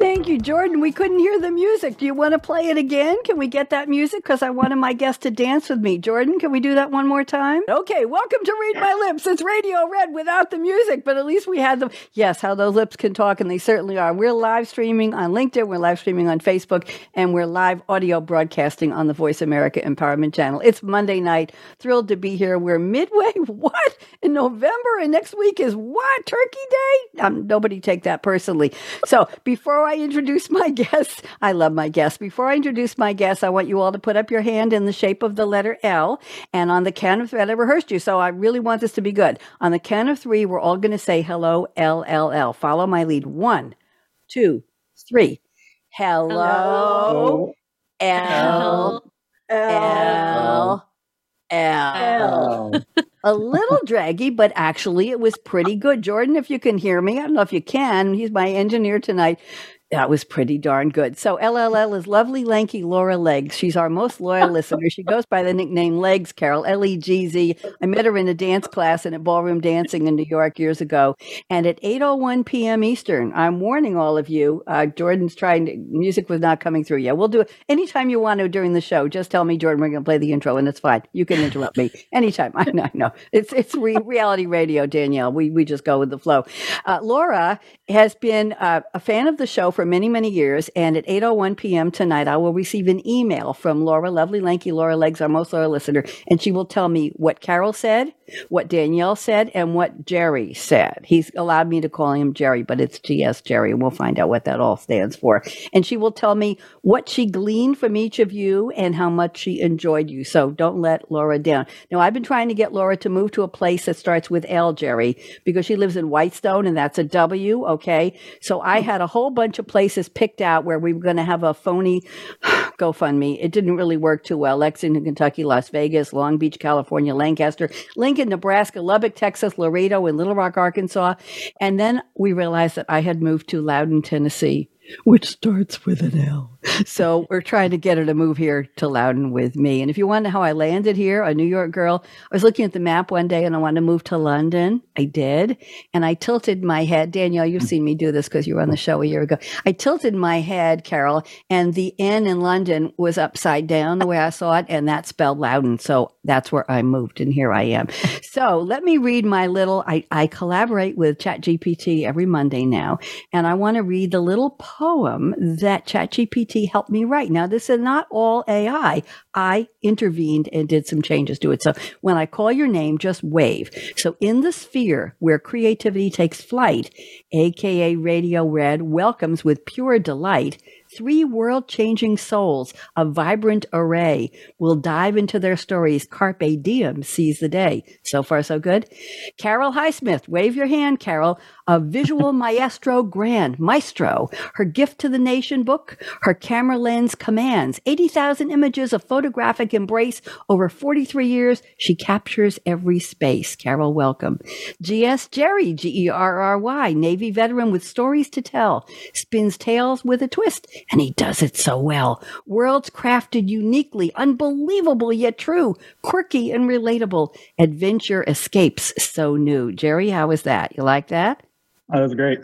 Thank you, Jordan. We couldn't hear the music. Do you want to play it again? Can we get that music? Because I wanted my guest to dance with me. Jordan, can we do that one more time? Okay, welcome to Read My Lips. It's Radio Red without the music, but at least we had them. Yes, how those lips can talk, and they certainly are. We're live streaming on LinkedIn, we're live streaming on Facebook, and we're live audio broadcasting on the Voice America Empowerment Channel. It's Monday night. Thrilled to be here. We're midway, what? In November, and next week is what? Turkey Day? Um, nobody take that personally. So before I introduce my guests, I love my guests. Before I introduce my guests, I want you all to put up your hand in the shape of the letter L. And on the count of three, I rehearsed you, so I really want this to be good. On the count of three, we're all going to say hello, L, L, L. Follow my lead. One, two, three. Hello, L, L, L. a little draggy, but actually it was pretty good. Jordan, if you can hear me, I don't know if you can. He's my engineer tonight. That was pretty darn good. So LLL is lovely, lanky Laura Legs. She's our most loyal listener. She goes by the nickname Legs Carol, L E G Z. I met her in a dance class and at ballroom dancing in New York years ago. And at 8:01 p.m. Eastern, I'm warning all of you. Uh, Jordan's trying. To, music was not coming through yet. We'll do it anytime you want to during the show. Just tell me, Jordan, we're going to play the intro, and it's fine. You can interrupt me anytime. I know. I know. It's it's re- reality radio, Danielle. We we just go with the flow. Uh, Laura has been uh, a fan of the show for many, many years. And at 8.01 p.m. tonight, I will receive an email from Laura, lovely, lanky Laura Legs, our most loyal listener. And she will tell me what Carol said, what Danielle said, and what Jerry said. He's allowed me to call him Jerry, but it's GS Gerry. And we'll find out what that all stands for. And she will tell me what she gleaned from each of you and how much she enjoyed you. So don't let Laura down. Now, I've been trying to get Laura to move to a place that starts with L, Jerry, because she lives in Whitestone and that's a W. Okay. So I had a whole bunch of places picked out where we were going to have a phony GoFundMe. It didn't really work too well. Lexington, Kentucky, Las Vegas, Long Beach, California, Lancaster, Lincoln, Nebraska, Lubbock, Texas, Laredo, and Little Rock, Arkansas. And then we realized that I had moved to Loudon, Tennessee which starts with an L. So we're trying to get her to move here to Loudon with me. And if you wonder how I landed here, a New York girl, I was looking at the map one day and I wanted to move to London. I did. And I tilted my head. Danielle, you've mm. seen me do this because you were on the show a year ago. I tilted my head, Carol, and the N in London was upside down the way I saw it. And that spelled Loudon. So that's where I moved. And here I am. So let me read my little, I, I collaborate with ChatGPT every Monday now. And I want to read the little poem that ChatGPT helped me write. Now, this is not all AI. I intervened and did some changes to it. So when I call your name, just wave. So in the sphere where creativity takes flight, aka Radio Red welcomes with pure delight three world changing souls, a vibrant array. will dive into their stories. Carpe diem seize the day. So far, so good. Carol Highsmith, wave your hand, Carol a visual maestro grand maestro. Her gift to the nation book, her camera lens commands 80,000 images of photographic embrace over 43 years. She captures every space. Carol, welcome. G.S. Gerry, G-E-R-R-Y, Navy veteran with stories to tell, spins tales with a twist, and he does it so well. Worlds crafted uniquely, unbelievable yet true, quirky and relatable. Adventure escapes so new. Jerry, how is that? You like that? Oh, that was great.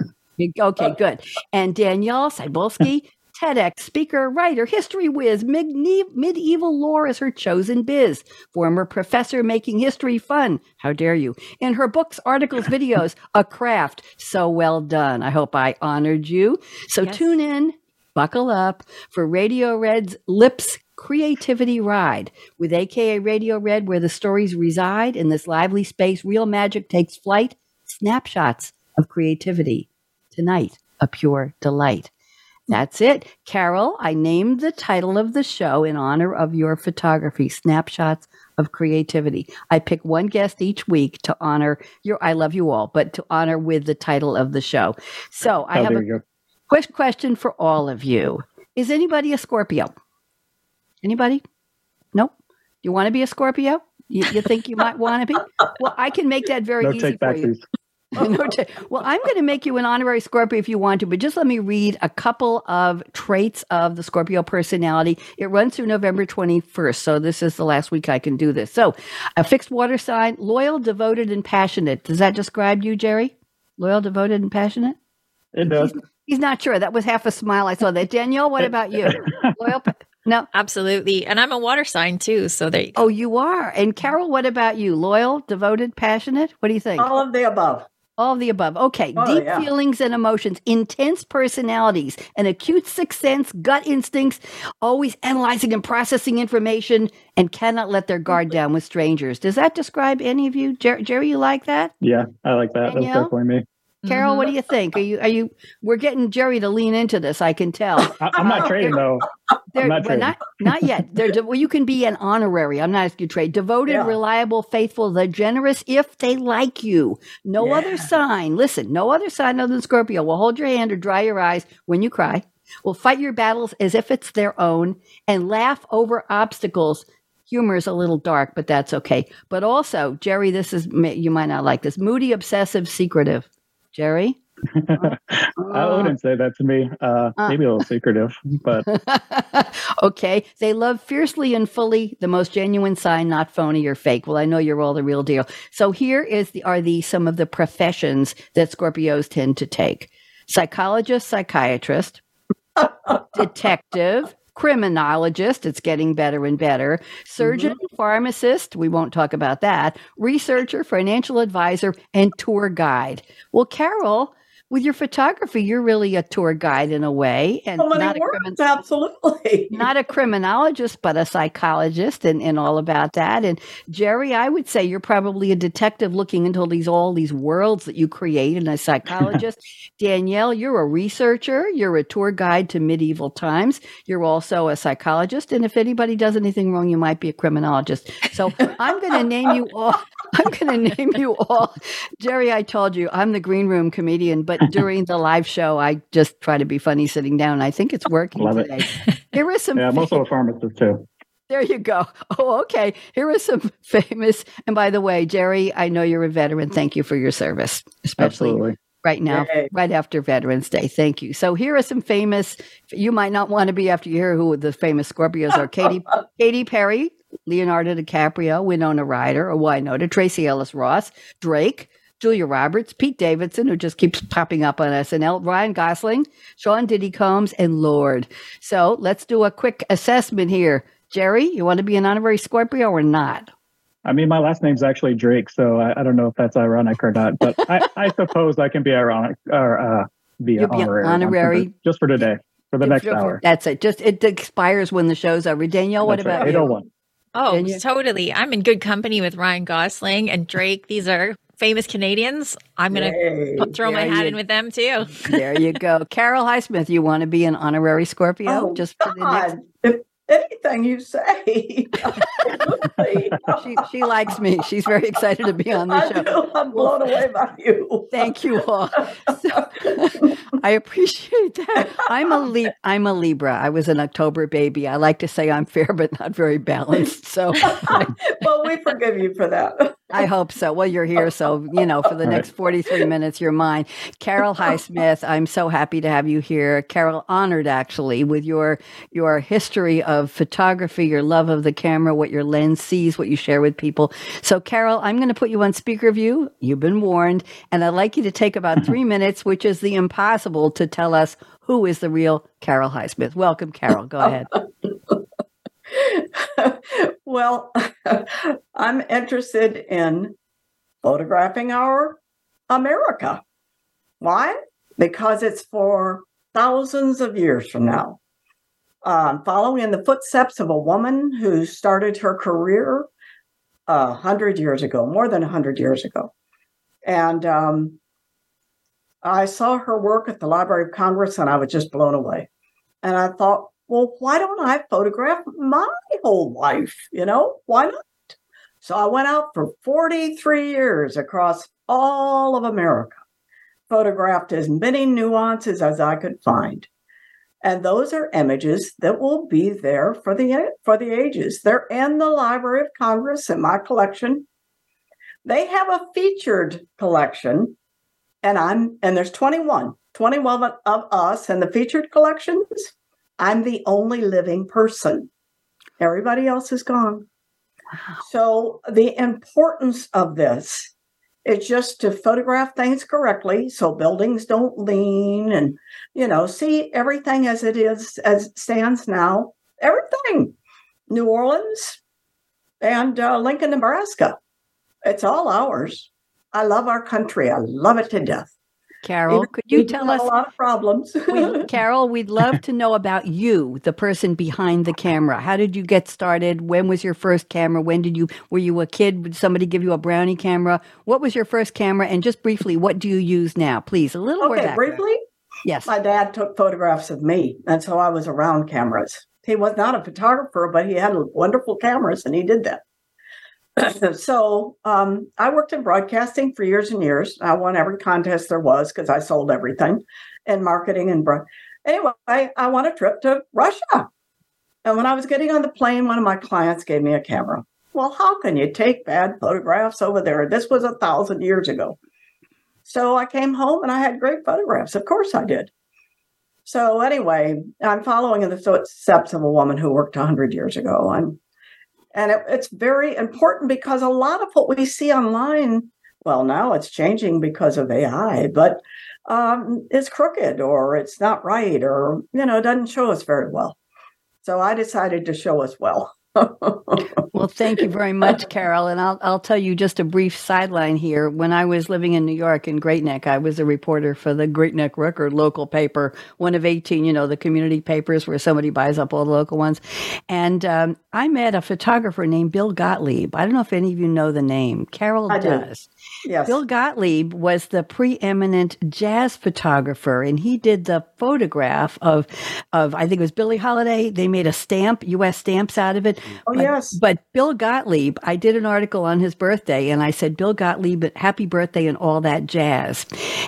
Okay, uh, good. And Danielle Cybulskie, TEDx speaker, writer, history whiz, medieval lore is her chosen biz. Former professor making history fun. How dare you? In her books, articles, videos, a craft. So well done. I hope I honored you. So yes. tune in, buckle up for Radio Red's Lips creativity ride with AKA Radio Red, where the stories reside in this lively space. Real magic takes flight. Snapshots of creativity. Tonight, a pure delight. That's it. Carol, I named the title of the show in honor of your photography, Snapshots of Creativity. I pick one guest each week to honor your, I love you all, but to honor with the title of the show. So I oh, have a, Quick question for all of you: Is anybody a Scorpio? Anybody? Nope. You want to be a Scorpio? You, you think you might want to be? Well, I can make that very no easy for you. no t- well, I'm going to make you an honorary Scorpio if you want to, but just let me read a couple of traits of the Scorpio personality. It runs through November 21st, so this is the last week I can do this. So, a fixed water sign, loyal, devoted, and passionate. Does that describe you, Jerry? Loyal, devoted, and passionate? It does. He's, he's not sure. That was half a smile. I saw that. Danielle, what about you? Loyal, no, absolutely. And I'm a water sign too. So there you go. Oh, you are. And Carol, what about you? Loyal, devoted, passionate? What do you think? All of the above. All of the above. Okay. Oh, Deep yeah. feelings and emotions, intense personalities, an acute sixth sense, gut instincts, always analyzing and processing information, and cannot let their guard down with strangers. Does that describe any of you? Jer- Jerry, you like that? Yeah, I like that. Danielle? That's definitely me. Carol, mm-hmm. what do you think? Are you are you? We're getting Jerry to lean into this. I can tell. I, am not trading though. I'm not trading. Not, not yet. They're de- well, you can be an honorary. I'm not asking you to trade. Devoted, yeah. reliable, faithful, the generous if they like you. No yeah. other sign. Listen, no other sign other than Scorpio will hold your hand or dry your eyes when you cry. Will fight your battles as if it's their own and laugh over obstacles humor is a little dark, but that's okay. But also, Jerry, this is you might not like this. Moody, obsessive, secretive. Jerry? I wouldn't say that to me. Uh, uh, maybe a little secretive, but okay. They love fiercely and fully the most genuine sign, not phony or fake. Well, I know you're all the real deal. So here is the are the some of the professions that Scorpios tend to take: psychologist, psychiatrist, detective, criminologist, it's getting better and better, surgeon, mm-hmm. pharmacist, we won't talk about that, researcher, financial advisor, and tour guide. Well, Carol, with your photography, you're really a tour guide in a way, and so not, a crimin- absolutely. not a criminologist, but a psychologist, and, and all about that. And Jerry, I would say you're probably a detective looking into all these all these worlds that you create, and a psychologist. Danielle, you're a researcher. You're a tour guide to medieval times. You're also a psychologist, and if anybody does anything wrong, you might be a criminologist. So I'm going to name you all. I'm going to name you all. Jerry, I told you I'm the green room comedian, but during the live show, I just try to be funny sitting down. I think it's working Love today. It. Here is some. Yeah, I'm also a pharmacist too. There you go. Oh, okay. Here are some famous. And by the way, Jerry, I know you're a veteran. Thank you for your service, especially Absolutely. right now, Yay. right after Veterans Day. Thank you. So here are some famous. You might not want to be after you hear who the famous Scorpios are. Katy, Katy Perry, Leonardo DiCaprio, Winona Ryder, or Winona, Tracee Ellis Ross, Drake, Julia Roberts, Pete Davidson, who just keeps popping up on SNL, Ryan Gosling, Sean Diddy Combs, and Lorde. So let's do a quick assessment here. Jerry, you want to be an honorary Scorpio or not? I mean, my last name's actually Drake, so I, I don't know if that's ironic or not, but I, I, suppose I can be ironic or uh, be, an honorary, honorary. just for today, for the next hour. That's it. Just it expires when the show's over. Danielle, what that's about right. you? Oh, totally. I'm in good company with Ryan Gosling and Drake. These are famous Canadians. I'm going to throw my hat you, in with them too. there you go. Carol Highsmith, you want to be an honorary Scorpio? Oh, just for God. the next anything you say. she, she likes me. She's very excited to be on the I show. Do. I'm blown away by you. Thank you all. So, I appreciate that. I'm a Lib- I'm a Libra. I was an October baby. I like to say I'm fair but not very balanced. So, well, we forgive you for that. I hope so. Well, you're here, so you know, for the next 43 minutes, you're mine. Carol Highsmith, I'm so happy to have you here. Carol, honored actually with your your history of photography, your love of the camera, what your lens sees, what you share with people. So, Carol, I'm going to put you on speaker view. You've been warned, and I'd like you to take about three minutes, which is the impossible, to tell us who is the real Carol Highsmith. Welcome, Carol. Go oh. ahead. well, I'm interested in photographing our America. Why? Because it's for thousands of years from now. Um, following in the footsteps of a woman who started her career a uh, hundred years ago, more than a hundred years ago. And um, I saw her work at the Library of Congress and I was just blown away. And I thought, well, why don't I photograph my whole life? You know, why not? So I went out for 43 years across all of America. photographed as many nuances as I could find. And those are images that will be there for the for the ages. They're in the Library of Congress in my collection. They have a featured collection, and I'm and there's 21, 21 of us in the featured collections. I'm the only living person. Everybody else is gone. Wow. So the importance of this it's just to photograph things correctly so buildings don't lean and, you know, see everything as it is, as it stands now. Everything. New Orleans and uh, Lincoln, Nebraska. It's all ours. I love our country. I love it to death. Carol, could you tell us a lot of problems? we, Carol, we'd love to know about you, the person behind the camera. How did you get started? When was your first camera? When did you were you a kid? Did somebody give you a brownie camera? What was your first camera? And just briefly, what do you use now? Please, a little okay, briefly. Yes. My dad took photographs of me, and so I was around cameras. He was not a photographer, but he had wonderful cameras, and he did that. so um, I worked in broadcasting for years and years. I won every contest there was because I sold everything and marketing and broad. Anyway, I won a trip to Russia. And when I was getting on the plane, one of my clients gave me a camera. Well, how can you take bad photographs over there? This was a thousand years ago. So I came home and I had great photographs. Of course I did. So anyway, I'm following in the footsteps of a woman who worked 100 years ago. I'm and it, it's very important because a lot of what we see online, well, now it's changing because of AI, but um, crooked or it's not right or, you know, it doesn't show us very well. So I decided to show us well. Well, thank you very much, Carol. And I'll, I'll tell you just a brief sideline here. When I was living in New York in Great Neck, I was a reporter for the Great Neck Record local paper, one of 18, you know, the community papers where somebody buys up all the local ones. And um, I met a photographer named Bill Gottlieb. I don't know if any of you know the name. Carol I does. Do. Yes. Bill Gottlieb was the preeminent jazz photographer, and he did the photograph of, of I think it was Billie Holiday. They made a stamp, U.S. stamps out of it. Oh, but, yes. But Bill Gottlieb, I did an article on his birthday and I said, Bill Gottlieb, happy birthday and all that jazz.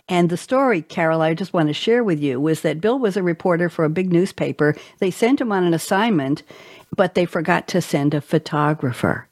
And the story, Carol, I just want to share with you was that Bill was a reporter for a big newspaper. They sent him on an assignment, but they forgot to send a photographer.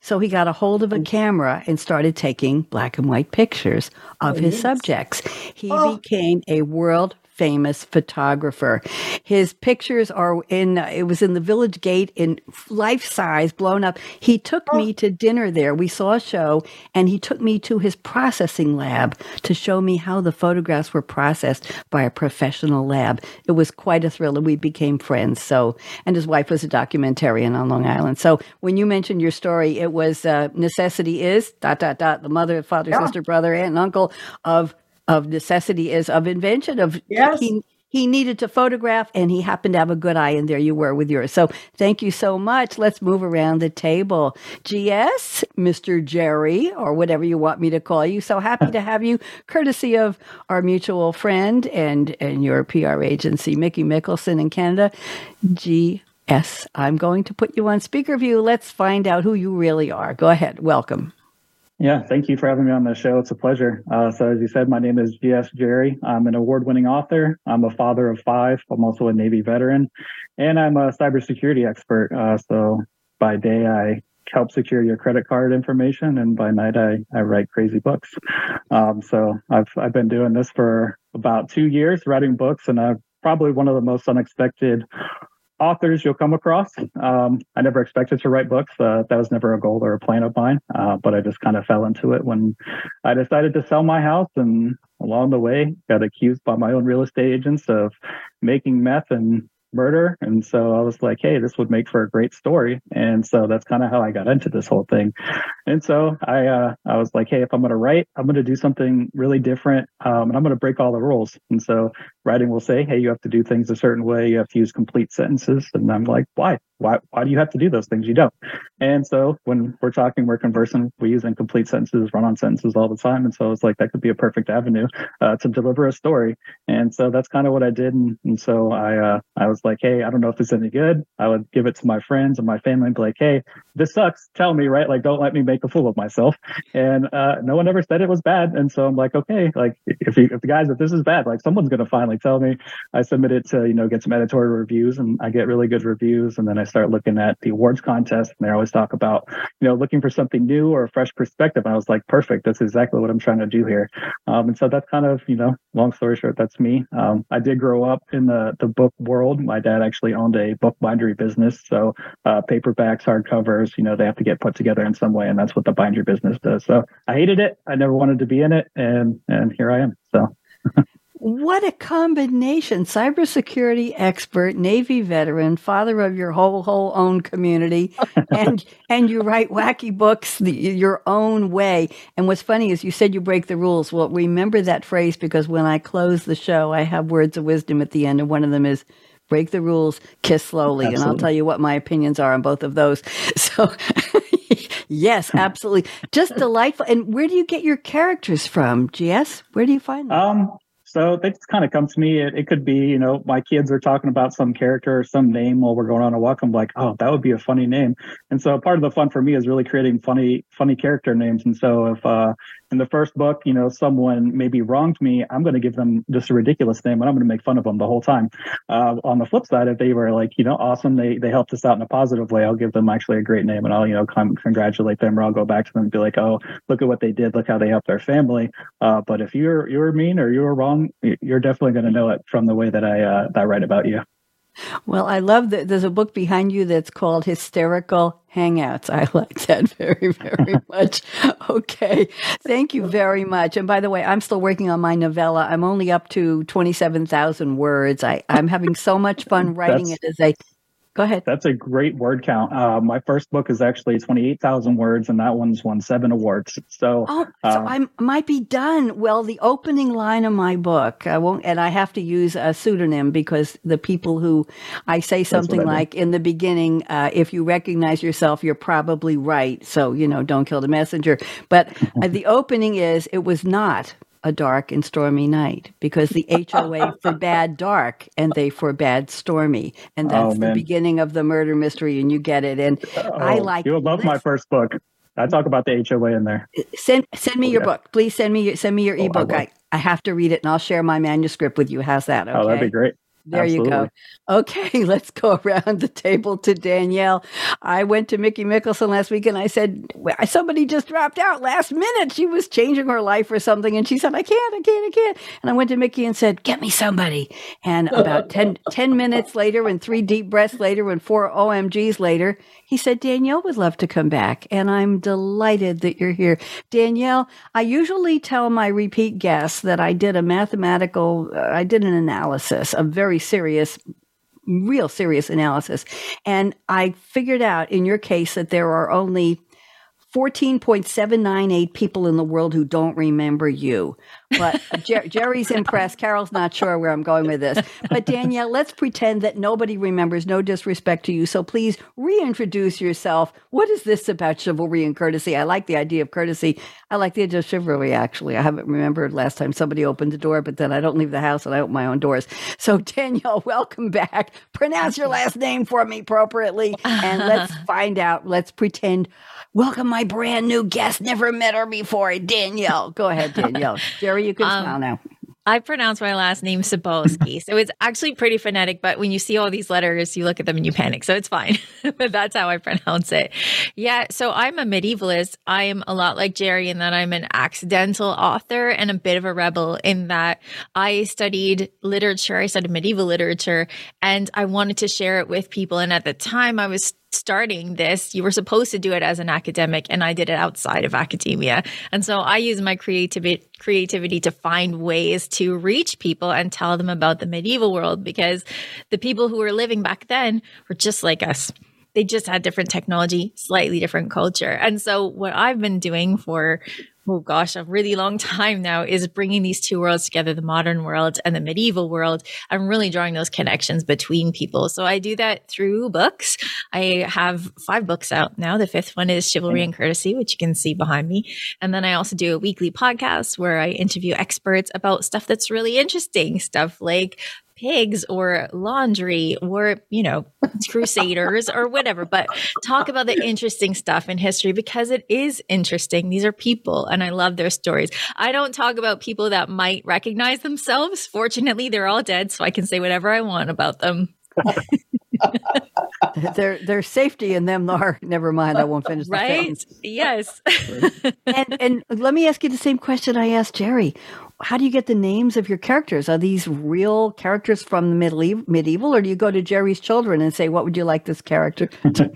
So he got a hold of a oh. camera and started taking black and white pictures of oh, his yes. subjects. He oh. became a world famous photographer. His pictures are in, it was in the Village Gate in life size, blown up. He took oh. me to dinner there. We saw a show and he took me to his processing lab to show me how the photographs were processed by a professional lab. It was quite a thrill and we became friends. So, and his wife was a documentarian on Long Island. So when you mentioned your story, it was uh, necessity is dot, dot, dot, the mother, father, yeah. sister, brother, aunt, and uncle of of necessity is of invention of yes. he, he needed to photograph and he happened to have a good eye and there you were with yours. So thank you so much. Let's move around the table. Gs mr gerry or whatever you want me to call you. So happy to have you courtesy of our mutual friend and and your pr agency mickey mikkelson in canada. Gs i'm going to put you on speaker view. Let's find out who you really are. Go ahead. Welcome yeah, thank you for having me on the show. It's a pleasure. Uh, so, as you said, my name is G.S. Gerry. I'm an award winning author. I'm a father of five. I'm also a Navy veteran, and I'm a cybersecurity expert. Uh, so, by day, I help secure your credit card information, and by night, I, I write crazy books. Um, so, I've, I've been doing this for about two years, writing books, and I've probably one of the most unexpected authors you'll come across. Um, I never expected to write books. Uh, that was never a goal or a plan of mine, uh, but I just kind of fell into it when I decided to sell my house. And along the way, got accused by my own real estate agents of making meth and murder. And so I was like, hey, this would make for a great story. And so that's kind of how I got into this whole thing. And so I uh, I was like, hey, if I'm going to write, I'm going to do something really different, um, and I'm going to break all the rules. And so writing will say, hey, you have to do things a certain way. You have to use complete sentences. And I'm like, why? Why? Why do you have to do those things? You don't. And so when we're talking, we're conversing, we use incomplete sentences, run on sentences all the time. And so it's like that could be a perfect avenue uh, to deliver a story. And so that's kind of what I did. And, and so I uh, I was like, hey, I don't know if it's any good. I would give it to my friends and my family and be like, hey, this sucks. Tell me, right? Like, don't let me make a fool of myself. And uh, no one ever said it was bad. And so I'm like, okay, like if, you, if the guys, if this is bad, like someone's to finally tell me. I submit it to, you know, get some editorial reviews and I get really good reviews. And then I start looking at the awards contest and they always talk about, you know, looking for something new or a fresh perspective. And I was like, perfect. That's exactly what I'm trying to do here. Um, and so that's kind of, you know, long story short, that's me. Um, I did grow up in the, the book world. My dad actually owned a book bindery business. So uh, paperbacks, hardcovers, you know, they have to get put together in some way. And that's what the bindery business does. So I hated it. I never wanted to be in it. And, and here I am. So. What a combination. Cybersecurity expert, Navy veteran, father of your whole whole own community, and and you write wacky books the, your own way. And what's funny is you said you break the rules. Well, remember that phrase because when I close the show, I have words of wisdom at the end, and one of them is break the rules, kiss slowly. Absolutely. And I'll tell you what my opinions are on both of those. So yes, absolutely. Just delightful. And where do you get your characters from, GS? Where do you find them? Um, so they just kind of come to me. It, it, could be, you know, my kids are talking about some character or some name while we're going on a walk. I'm like, oh, that would be a funny name. And so part of the fun for me is really creating funny, funny character names. And so if uh, in the first book, you know, someone maybe wronged me, I'm going to give them just a ridiculous name and I'm going to make fun of them the whole time. Uh, on the flip side, if they were like, you know, awesome, they they helped us out in a positive way, I'll give them actually a great name and I'll, you know, con- congratulate them or I'll go back to them and be like, oh, look at what they did, look how they helped their family. Uh, but if you're you're mean or you're wrong, you're definitely going to know it from the way that I uh, that I write about you. Well, I love that there's a book behind you that's called Hysterical Hangouts. I like that very, very much. Okay. Thank you very much. And by the way, I'm still working on my novella. I'm only up to 27,000 words. I, I'm having so much fun writing it as a Go ahead. That's a great word count. Uh, my first book is actually 28,000 words, and that one's won seven awards. So, oh, so uh, I might be done. Well, the opening line of my book, I won't, and I have to use a pseudonym because the people who I say something I like in the beginning, uh, if you recognize yourself, you're probably right. So, you know, don't kill the messenger. But uh, the opening is, it was not a dark and stormy night because the HOA forbade dark and they forbade stormy. And oh, that's oh, the beginning of the murder mystery, and you get it. And oh, I like You'll love my first book. I talk about the HOA in there. Uh, send send me oh, your yeah. book. Please send me send me your oh, ebook. I, I, I have to read it and I'll share my manuscript with you. How's that? Okay. Oh, that'd be great. There Absolutely. you go. Okay, let's go around the table to Danielle. I went to Mickey Mikkelson last week and I said, somebody just dropped out last minute. She was changing her life or something. And she said, I can't, I can't, I can't. And I went to Mickey and said, get me somebody. And about 10, 10 minutes later and three deep breaths later and four OMGs later, he said, Danielle would love to come back. And I'm delighted that you're here. Danielle, I usually tell my repeat guests that I did a mathematical, uh, I did an analysis, a very serious real serious analysis. And I figured out in your case that there are only 14.798 people in the world who don't remember you. But Jer- Jerry's impressed. Carol's not sure where I'm going with this. But Danielle, let's pretend that nobody remembers, no disrespect to you. So please reintroduce yourself. What is this about chivalry and courtesy? I like the idea of courtesy. I like the idea of chivalry, actually. I haven't remembered last time somebody opened the door, but then I don't leave the house and I open my own doors. So, Danielle, welcome back. Pronounce your last name for me appropriately. And let's find out. Let's pretend Welcome my brand new guest. Never met her before, Danielle. Go ahead, Danielle. Jerry, you can um, smile now. I pronounce my last name Sabolsky. so it's actually pretty phonetic, but when you see all these letters, you look at them and you panic. So it's fine. but that's how I pronounce it. Yeah. So I'm a medievalist. I am a lot like Jerry in that I'm an accidental author and a bit of a rebel in that I studied literature. I studied medieval literature and I wanted to share it with people. And at the time I was starting this, you were supposed to do it as an academic, and I did it outside of academia. And so I use my creativity creativity to find ways to reach people and tell them about the medieval world because the people who were living back then were just like us they just had different technology, slightly different culture. And so what I've been doing for oh gosh, a really long time now is bringing these two worlds together, the modern world and the medieval world. I'm really drawing those connections between people. So I do that through books. I have five books out now. The fifth one is Chivalry and Courtesy, which you can see behind me. And then I also do a weekly podcast where I interview experts about stuff that's really interesting, stuff like pigs or laundry or, you know, crusaders or whatever, but talk about the interesting stuff in history because it is interesting. These are people and I love their stories. I don't talk about people that might recognize themselves. Fortunately, they're all dead, so I can say whatever I want about them. their their safety in them are never mind i won't finish right? yes. And and let me ask you the same question i asked jerry. How do you get the names of your characters? Are these real characters from the medieval medieval or do you go to jerry's children and say what would you like this character to.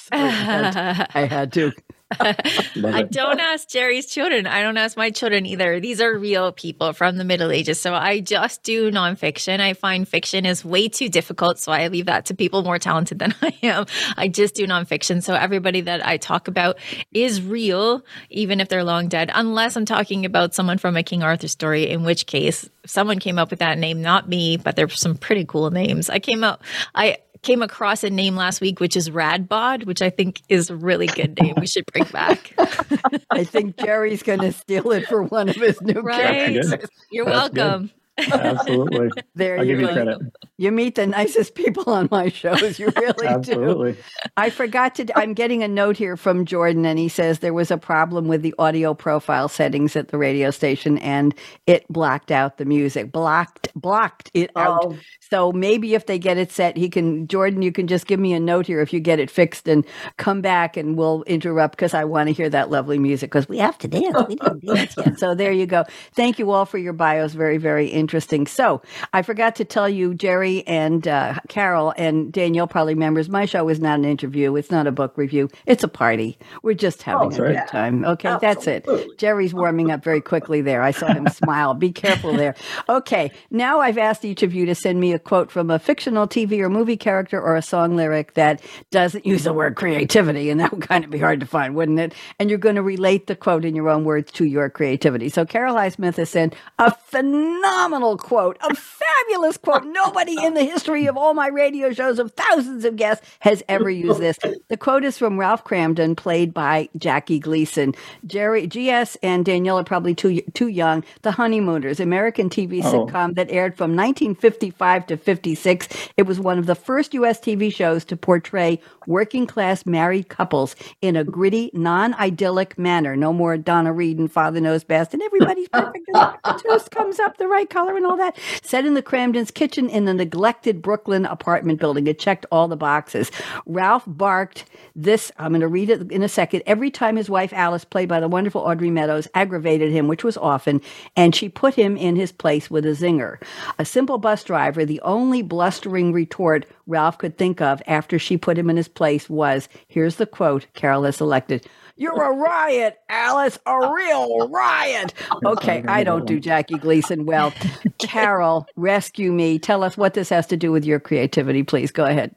I had to. I don't ask Jerry's children. I don't ask my children either. These are real people from the Middle Ages. So I just do nonfiction. I find fiction is way too difficult. So I leave that to people more talented than I am. I just do nonfiction. So everybody that I talk about is real, even if they're long dead, unless I'm talking about someone from a King Arthur story, in which case someone came up with that name, not me, but there's some pretty cool names. I came up, I, came across a name last week, which is Radbod, which I think is a really good name. We should bring back. I think Jerry's going to steal it for one of his new right? characters. You're That's welcome. Good. Absolutely. there I'll you give you credit. You meet the nicest people on my shows. You really Absolutely. do. I forgot to. I'm getting a note here from Jordan, and he says there was a problem with the audio profile settings at the radio station, and it blocked out the music. Blocked, blocked it out. Oh. So maybe if they get it set, he can. Jordan, you can just give me a note here if you get it fixed, and come back, and we'll interrupt because I want to hear that lovely music because we have to dance. We didn't dance yet. So there you go. Thank you all for your bios. Very, very interesting interesting. So I forgot to tell you, Jerry and uh, Carol and Danielle probably members, my show is not an interview. It's not a book review. It's a party. We're just having oh, a right. good time. Okay, Absolutely. that's it. Jerry's warming up very quickly there. I saw him smile. Be careful there. Okay, now I've asked each of you to send me a quote from a fictional TV or movie character or a song lyric that doesn't use the word creativity, and that would kind of be hard to find, wouldn't it? And you're going to relate the quote in your own words to your creativity. So Carol Highsmith has sent a phenomenal phenomenal quote, a fabulous quote. Nobody in the history of all my radio shows of thousands of guests has ever used this. The quote is from Ralph Kramden, played by Jackie Gleason. Jerry, GS, and Danielle are probably too too young. The Honeymooners, American TV oh. sitcom that aired from 1955 to 56. It was one of the first U.S. TV shows to portray working class married couples in a gritty, non idyllic manner. No more Donna Reed and Father Knows Best, and everybody's perfect. the toast comes up the right color and all that. Set in the Kramden's kitchen in a neglected Brooklyn apartment building. It checked all the boxes. Ralph barked this, I'm going to read it in a second, every time his wife Alice, played by the wonderful Audrey Meadows, aggravated him, which was often, and she put him in his place with a zinger. A simple bus driver, the only blustering retort Ralph could think of after she put him in his place was, here's the quote Carol has selected. You're a riot, Alice, a real riot. Okay, I don't do Jackie Gleason well. Carol, rescue me. Tell us what this has to do with your creativity, please. Go ahead.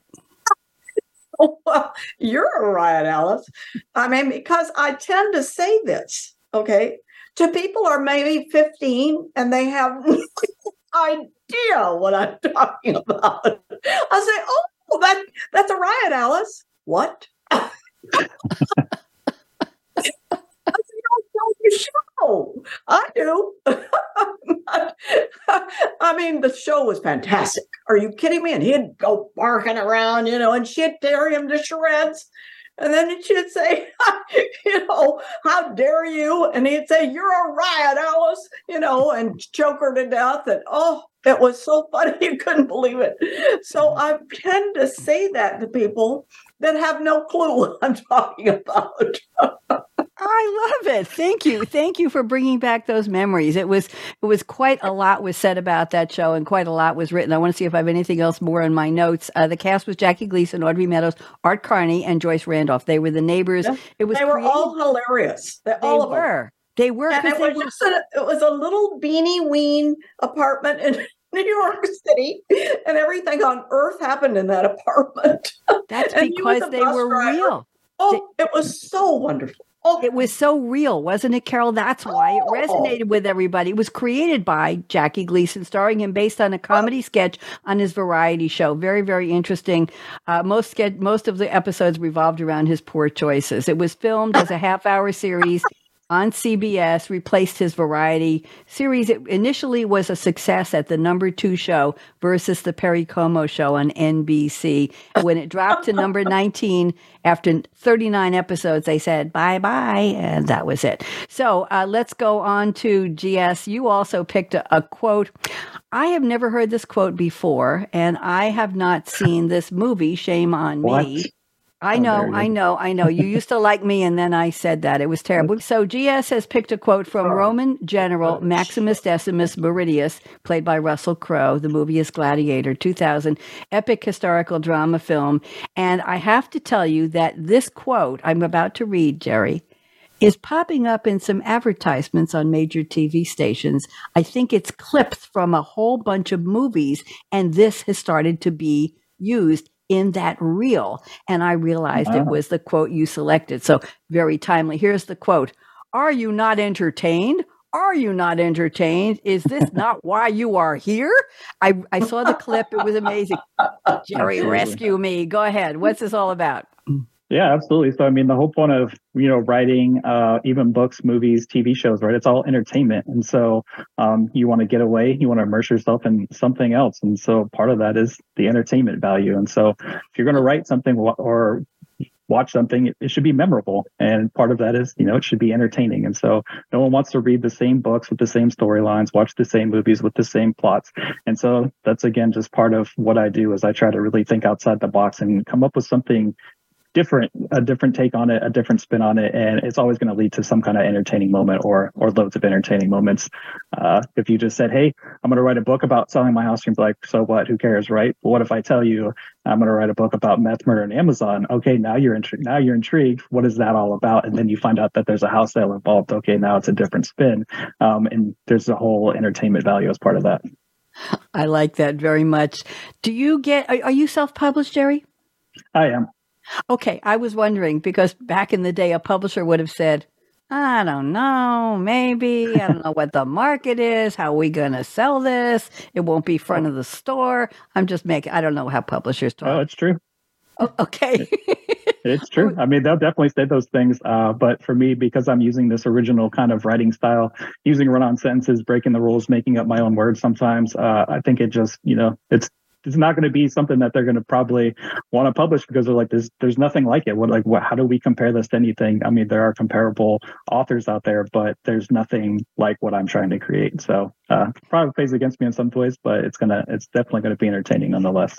Oh well, you're a riot, Alice. I mean, because I tend to say this, okay, to people who are maybe 15 and they have no idea what I'm talking about. I say, oh, that that's a riot, Alice. What? show. I do. I mean, the show was fantastic. Are you kidding me? And he'd go barking around, you know, and she'd tear him to shreds. And then she'd say, you know, how dare you? And he'd say, you're a riot, Alice, you know, and choke her to death. And oh, it was so funny. You couldn't believe it. So mm-hmm. I tend to say that to people that have no clue what I'm talking about. I love it. Thank you. Thank you for bringing back those memories. It was it was quite a lot was said about that show and quite a lot was written. I want to see if I have anything else more in my notes. Uh, the cast was Jackie Gleason, Audrey Meadows, Art Carney, and Joyce Randolph. They were the neighbors. Yeah. It was they were all hilarious. They, all were. They were. And it was were, just a, it was a little beanie ween apartment in New York City, and everything on earth happened in that apartment. That's because they were driver. real. Oh, it was so wonderful. Oh. It was so real, wasn't it, Carol? That's why it resonated with everybody. It was created by Jackie Gleason, starring him based on a comedy sketch on his variety show. Very, very interesting. Uh, most sketch, most of the episodes revolved around his poor choices. It was filmed as a half-hour series on CBS, replaced his variety series. It initially was a success at the number two show versus the Perry Como show on NBC. When it dropped to number 19 after 39 episodes, they said bye bye, and that was it. So uh, let's go on to GS. You also picked a, a quote. I have never heard this quote before, and I have not seen this movie. Shame on What? me. I Oh, know, I know, I know. You used to like me, and then I said that. It was terrible. So, GS has picked a quote from Roman General Maximus Decimus Meridius, played by Russell Crowe. The movie is Gladiator, 2000, epic historical drama film. And I have to tell you that this quote I'm about to read, Jerry, is popping up in some advertisements on major TV stations. I think it's clips from a whole bunch of movies, and this has started to be used in that reel. And I realized it oh. was the quote you selected. So very timely. Here's the quote Are you not entertained? Are you not entertained? Is this not why you are here? I, I saw the clip. It was amazing. Jerry, Absolutely. rescue me. Go ahead. What's this all about? Yeah, absolutely. So, I mean, the whole point of you know writing, uh, even books, movies, TV shows, right? It's all entertainment, and so um, you want to get away, you want to immerse yourself in something else, and so part of that is the entertainment value. And so, if you're going to write something or watch something, it, it should be memorable, and part of that is you know it should be entertaining. And so, no one wants to read the same books with the same storylines, watch the same movies with the same plots, and so that's again just part of what I do is I try to really think outside the box and come up with something different a different take on it a different spin on it and it's always going to lead to some kind of entertaining moment or or loads of entertaining moments. Uh, if you just said hey i'm going to write a book about selling my house you'd be like so what? Who cares right? But what if i tell you i'm going to write a book about meth murder and amazon? Okay now you're intrigued now you're intrigued. What is that all about? And then you find out that there's a house sale involved. Okay now it's a different spin. Um, and there's a whole entertainment value as part of that. I like that very much. Do you get, are, are you self published, Jerry? i am Okay, I was wondering because back in the day, a publisher would have said, I don't know, maybe. I don't know what the market is. How are we going to sell this? It won't be front of the store. I'm just making, I don't know how publishers talk. oh it's true Oh, okay. It's true. I mean, they'll definitely say those things. Uh, but for me, because I'm using this original kind of writing style, using run-on sentences, breaking the rules, making up my own words sometimes, uh, I think it just, you know, it's it's not going to be something that they're going to probably want to publish because they're like, there's there's nothing like it. What like what? How do we compare this to anything? I mean, there are comparable authors out there, but there's nothing like what I'm trying to create. So uh, probably plays against me in some ways, but it's gonna it's definitely going to be entertaining nonetheless.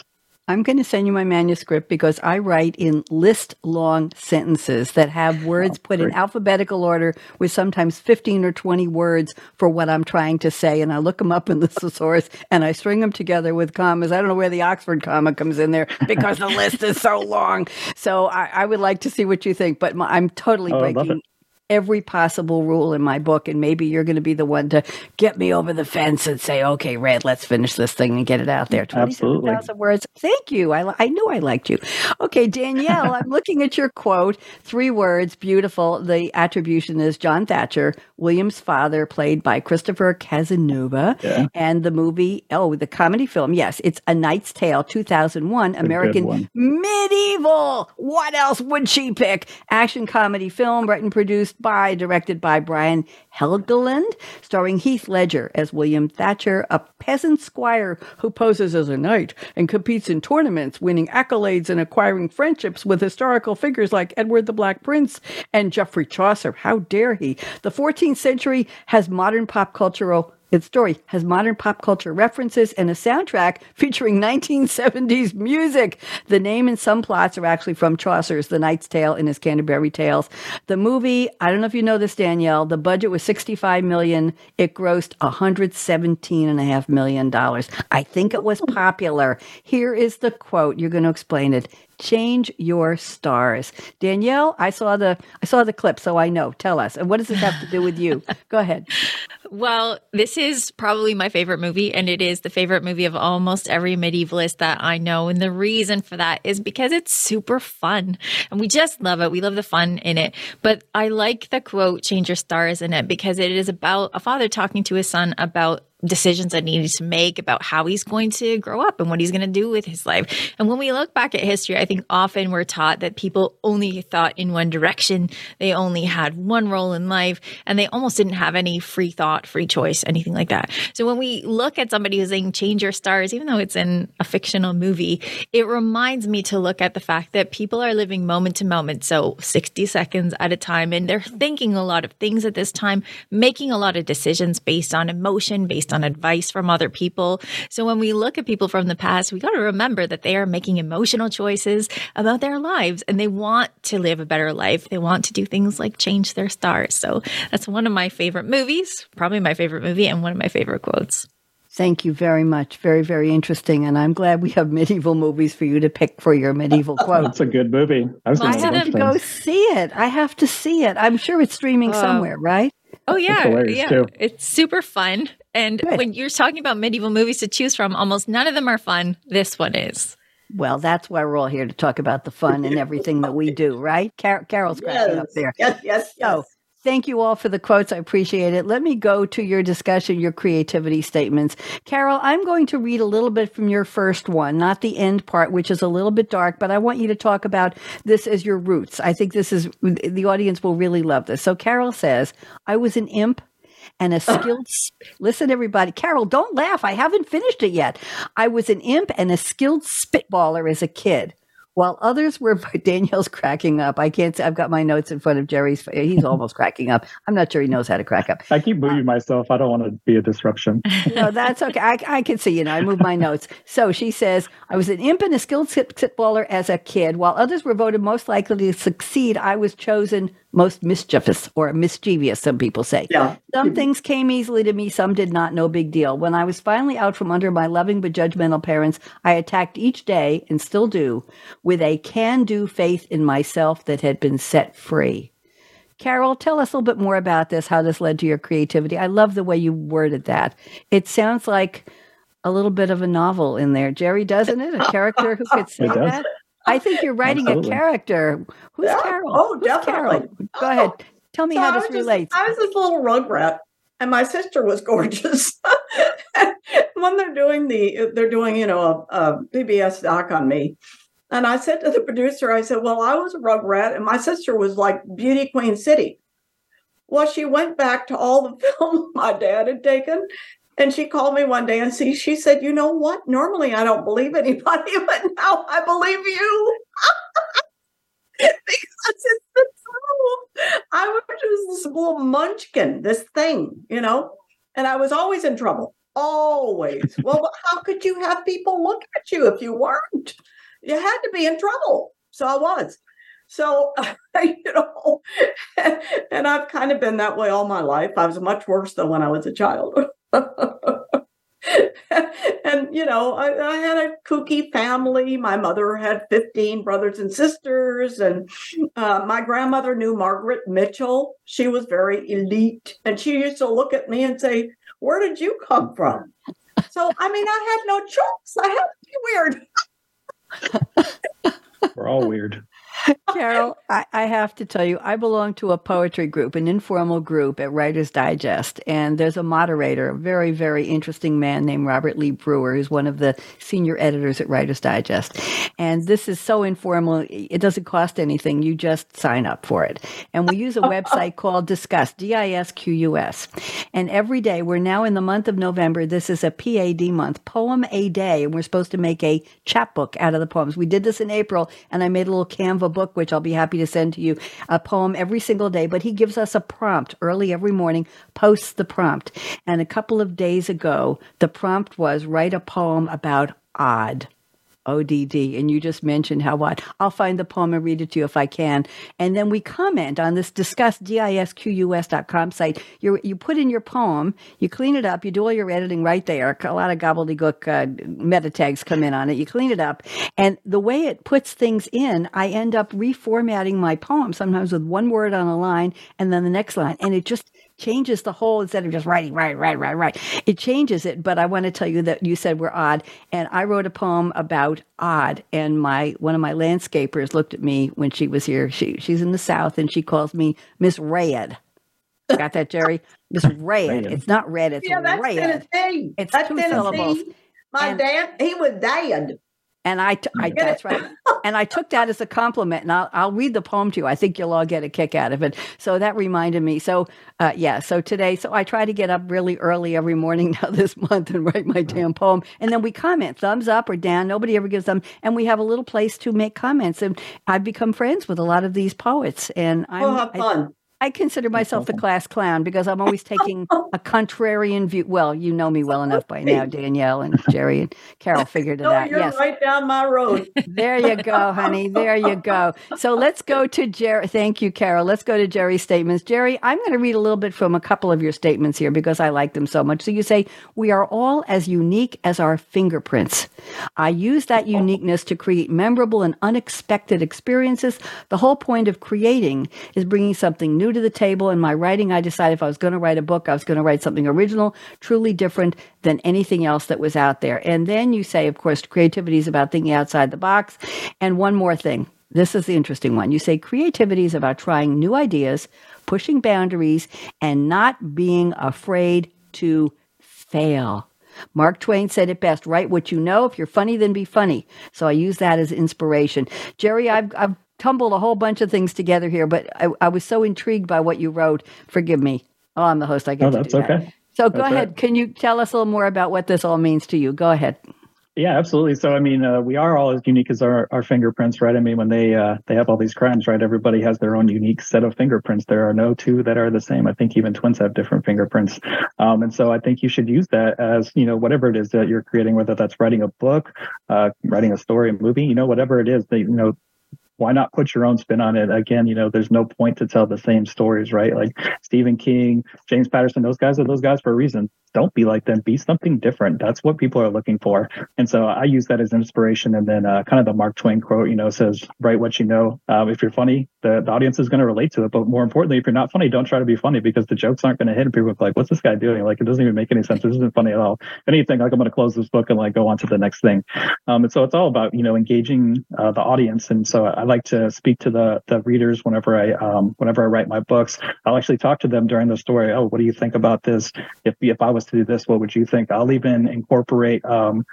I'm going to send you my manuscript because I write in list long sentences that have words put in alphabetical order with sometimes 15 or 20 words for what I'm trying to say. And I look them up in the thesaurus and I string them together with commas. I don't know where the Oxford comma comes in there because the list is so long. So I, I would like to see what you think, but my, I'm totally Oh, breaking. Every possible rule in my book. And maybe you're going to be the one to get me over the fence and say, okay, Red, let's finish this thing and get it out there. Absolutely. 27,000 words. Thank you. I, I knew I liked you. Okay, Danielle, I'm looking at your quote. Three words, beautiful. The attribution is John Thatcher, William's father, played by Christopher Cazenove. Yeah. And the movie, oh, the comedy film. Yes, it's A Knight's Tale, 2001, good American medieval. What else would she pick? Action comedy film, written, produced by, directed by Brian Helgeland, starring Heath Ledger as William Thatcher, a peasant squire who poses as a knight and competes in tournaments, winning accolades and acquiring friendships with historical figures like Edward the Black Prince and Geoffrey Chaucer. How dare he? The 14th century has modern pop cultural its story has modern pop culture references and a soundtrack featuring 1970s music. The name and some plots are actually from Chaucer's The Knight's Tale in his Canterbury Tales. The movie, I don't know if you know this, Danielle, the budget was 65 million. It grossed 117 and a half million dollars. I think it was popular. Here is the quote. You're going to explain it. Change your stars. Danielle, I saw the I saw the clip, so I know. Tell us. And what does this have to do with you? Go ahead. Well, this is probably my favorite movie, and it is the favorite movie of almost every medievalist that I know. And the reason for that is because it's super fun, and we just love it. We love the fun in it. But I like the quote, change your stars in it, because it is about a father talking to his son about decisions that needs to make about how he's going to grow up and what he's going to do with his life. And when we look back at history, I think often we're taught that people only thought in one direction. They only had one role in life and they almost didn't have any free thought, free choice, anything like that. So when we look at somebody who's saying change your stars, even though it's in a fictional movie, it reminds me to look at the fact that people are living moment to moment. So 60 seconds at a time. And they're thinking a lot of things at this time, making a lot of decisions based on emotion, based on advice from other people. So when we look at people from the past, we got to remember that they are making emotional choices about their lives and they want to live a better life. They want to do things like change their stars. So that's one of my favorite movies, probably my favorite movie, and one of my favorite quotes. Thank you very much. Very, very interesting. And I'm glad we have medieval movies for you to pick for your medieval quote. That's a good movie. I, was I have to go see it. I have to see it. I'm sure it's streaming uh, somewhere, right? Oh yeah, yeah. Too. It's super fun. And Good. when you're talking about medieval movies to choose from, almost none of them are fun. This one is. Well, that's why we're all here to talk about the fun and everything that we do, right? Car- Carol's cracking yes. up there. Yes, yes, yes. So, Thank you all for the quotes. I appreciate it. Let me go to your discussion, your creativity statements. Carol, I'm going to read a little bit from your first one, not the end part, which is a little bit dark, but I want you to talk about this as your roots. I think this is, the audience will really love this. So Carol says, I was an imp and a skilled listen everybody carol don't laugh i haven't finished it yet i was an imp and a skilled spitballer as a kid while others were, Danièle's cracking up. I can't say, I've got my notes in front of Jerry's. He's almost cracking up. I'm not sure he knows how to crack up. I keep moving uh, myself. I don't want to be a disruption. no, that's okay. I, I can see, you know, I move my notes. So she says, I was an imp and a skilled spitballer as a kid. While others were voted most likely to succeed, I was chosen most mischievous or mischievous, some people say. Yeah. Some things came easily to me, some did not, no big deal. When I was finally out from under my loving but judgmental parents, I attacked each day, and still do, with a can do faith in myself that had been set free. Carol, tell us a little bit more about this, how this led to your creativity. I love the way you worded that. It sounds like a little bit of a novel in there. Jerry, doesn't it? A character who could say that? I think you're writing Absolutely. a character. Who's yeah. Carol? Oh, Who's definitely. Carol? Go oh. ahead. Tell me so how this just, relates. I was this little rug rat, and my sister was gorgeous. when they're doing the, they're doing, you know, a, a PBS doc on me. And I said to the producer, I said, Well, I was a rug rat, and my sister was like Beauty Queen City. Well, she went back to all the film my dad had taken and she called me one day and see, she said, You know what? Normally I don't believe anybody, but now I believe you. because it's the truth. I was just this little munchkin, this thing, you know, and I was always in trouble. Always. well, how could you have people look at you if you weren't? You had to be in trouble. So I was. So, you know, and I've kind of been that way all my life. I was much worse than when I was a child. and you know, I, I, had a kooky family. My mother had 15 brothers and sisters, and uh, my grandmother knew Margaret Mitchell. She was very elite, and she used to look at me and say, "Where did you come from?" So, I mean, I had no choice. I had to be weird. We're all weird. Carol, I, I, have to tell you, I belong to a poetry group, an informal group at Writer's Digest. And there's a moderator, a very, very interesting man named Robert Lee Brewer, who's one of the senior editors at Writer's Digest. And this is so informal, it doesn't cost anything. You just sign up for it. And we use a website called Disqus, D I S Q U S. And every day, we're now in the month of November. This is a PAD month, Poem a Day. And we're supposed to make a chapbook out of the poems. We did this in April, and I made a little Canva book, which I'll be happy to send to you, a poem every single day. But he gives us a prompt early every morning, posts the prompt. And a couple of days ago, the prompt was write a poem about odd. ODD, and you just mentioned how what I'll find the poem and read it to you if I can. And then we comment on this disqus disqus.com site. You you put in your poem, you clean it up, you do all your editing right there. A lot of gobbledygook uh, meta tags come in on it. You clean it up, and the way it puts things in, I end up reformatting my poem sometimes with one word on a line and then the next line, and it just changes the whole instead of just writing, right, right, right, right. It changes it. But I want to tell you that you said we're odd. And I wrote a poem about odd. And my one of my landscapers looked at me when she was here. She she's in the South and she calls me Miss Rayed. Got that, Jerry? Miss red. It's not red. It's yeah, that's red. Tennessee. It's that's two Tennessee. syllables. My And- dad, he was dead. And I, t- I that's right. And I took that as a compliment. And I'll, I'll read the poem to you. I think you'll all get a kick out of it. So that reminded me. So, uh, yeah. So today, so I try to get up really early every morning now this month and write my damn poem. And then we comment, thumbs up or down. Nobody ever gives them. And we have a little place to make comments. And I've become friends with a lot of these poets. And I'm, We'll have fun. I consider myself the class clown because I'm always taking a contrarian view. Well, you know me well enough by now, Danièle and Jerry and Carol figured it no, out. you're Yes. right down my road. There you go, honey. There you go. So let's go to Jerry. Thank you, Carol. Let's go to Jerry's statements. Jerry, I'm going to read a little bit from a couple of your statements here because I like them so much. So you say, We are all as unique as our fingerprints. I use that oh. uniqueness to create memorable and unexpected experiences. The whole point of creating is bringing something new to the table. In my writing, I decided if I was going to write a book, I was going to write something original, truly different than anything else that was out there. And then you say, of course, creativity is about thinking outside the box. And one more thing. This is the interesting one. You say creativity is about trying new ideas, pushing boundaries, and not being afraid to fail. Mark Twain said it best write what you know. If you're funny, then be funny. So I use that as inspiration. Jerry, I've, I've tumbled a whole bunch of things together here, but I, I was so intrigued by what you wrote. Forgive me. Oh, I'm the host. I get No, to that's do that. okay. So go That's ahead. right. Can you tell us a little more about what this all means to you? Go ahead. Yeah, absolutely. So, I mean, uh, we are all as unique as our, our fingerprints, right? I mean, when they uh, they have all these crimes, right? Everybody has their own unique set of fingerprints. There are no two that are the same. I think even twins have different fingerprints, um, and so I think you should use that as you know whatever it is that you're creating, whether that's writing a book, uh, writing a story, a movie, you know, whatever it is that you know. Why not put your own spin on it? Again, you know, there's no point to tell the same stories, right? Like Stephen King, James Patterson, those guys are those guys for a reason. Don't be like them. Be something different. That's what people are looking for. And so I use that as inspiration. And then uh, kind of the Mark Twain quote, you know, says, write what you know. Um, if you're funny, the, the audience is going to relate to it. But more importantly, if you're not funny, don't try to be funny because the jokes aren't going to hit. And people are like, what's this guy doing? Like, it doesn't even make any sense. This isn't funny at all. Anything, like, I'm going to close this book and like go on to the next thing. Um, and so it's all about, you know, engaging uh, the audience. And so I like to speak to the, the readers whenever I, um, whenever I write my books. I'll actually talk to them during the story. Oh, what do you think about this? If, if I was to do this, what would you think? I'll even incorporate, um,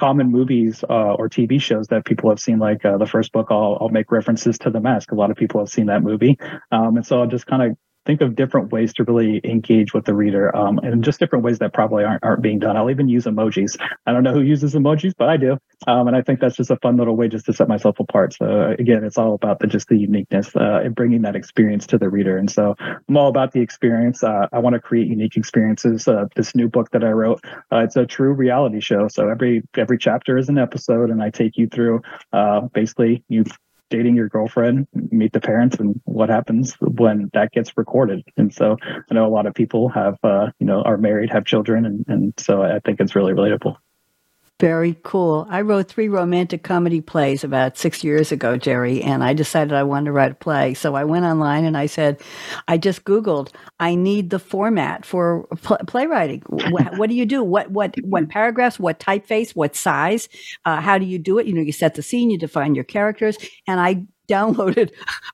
common movies uh, or TV shows that people have seen. Like uh, the first book, I'll, I'll make references to The Mask. A lot of people have seen that movie, um, and so I'll just kind of think of different ways to really engage with the reader, um, and just different ways that probably aren't aren't being done. I'll even use emojis. I don't know who uses emojis, but I do, um, and I think that's just a fun little way just to set myself apart. So again, it's all about the just the uniqueness uh, and bringing that experience to the reader. And so I'm all about the experience. Uh, I want to create unique experiences. Uh, this new book that I wrote, uh, it's a true reality show. So every every chapter is an episode, and I take you through uh, basically you dating your girlfriend, meet the parents, and what happens when that gets recorded. And so I know a lot of people have uh, you know are married, have children, and and so I think it's really relatable. Very cool. I wrote three romantic comedy plays about six years ago, Jerry, and I decided I wanted to write a play. So I went online and I said, I just Googled, I need the format for pl- playwriting. What, what do you do? What, what, what paragraphs, what typeface, what size? Uh, how do you do it? You know, you set the scene, you define your characters. And I downloaded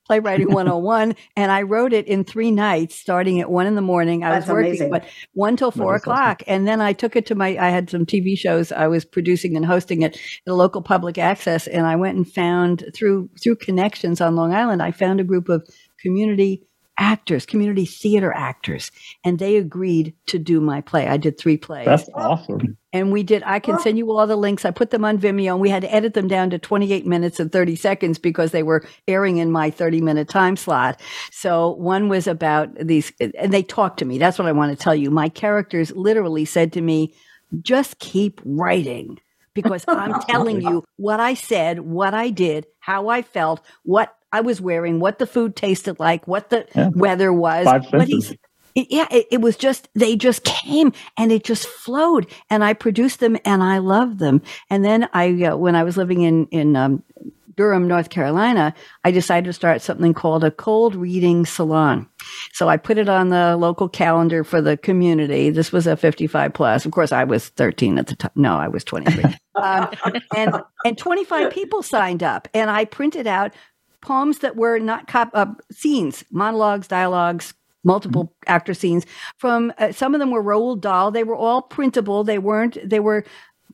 Playwriting 101 and I wrote it in three nights, starting at one in the morning. I That's was working, amazing. but one till four is awesome. o'clock. And then I took it to my, I had some TV shows I was producing and hosting it at a local public access. And I went and found through, through connections on Long Island, I found a group of community actors, community theater actors, and they agreed to do my play. I did three plays. That's awesome. And we did, I can send you all the links. I put them on Vimeo and we had to edit them down to 28 minutes and 30 seconds because they were airing in my 30 minute time slot. So one was about these, and they talked to me. That's what I want to tell you. My characters literally said to me, just keep writing because I'm telling you what I said, what I did, how I felt, what I was wearing, what the food tasted like, what the Yeah. weather was. Five senses. it, yeah, it, it was just, they just came and it just flowed and I produced them and I loved them. And then I, uh, when I was living in, in, um, Durham, North Carolina, I decided to start something called a cold reading salon. So I put it on the local calendar for the community. This was a 55 plus. Of course, I was 13 at the time. No, I was 23. um, and, and 25 people signed up and I printed out poems that were not cop, uh, scenes, monologues, dialogues, multiple mm-hmm. actor scenes. From uh, some of them were Roald Dahl. They were all printable. They weren't. They were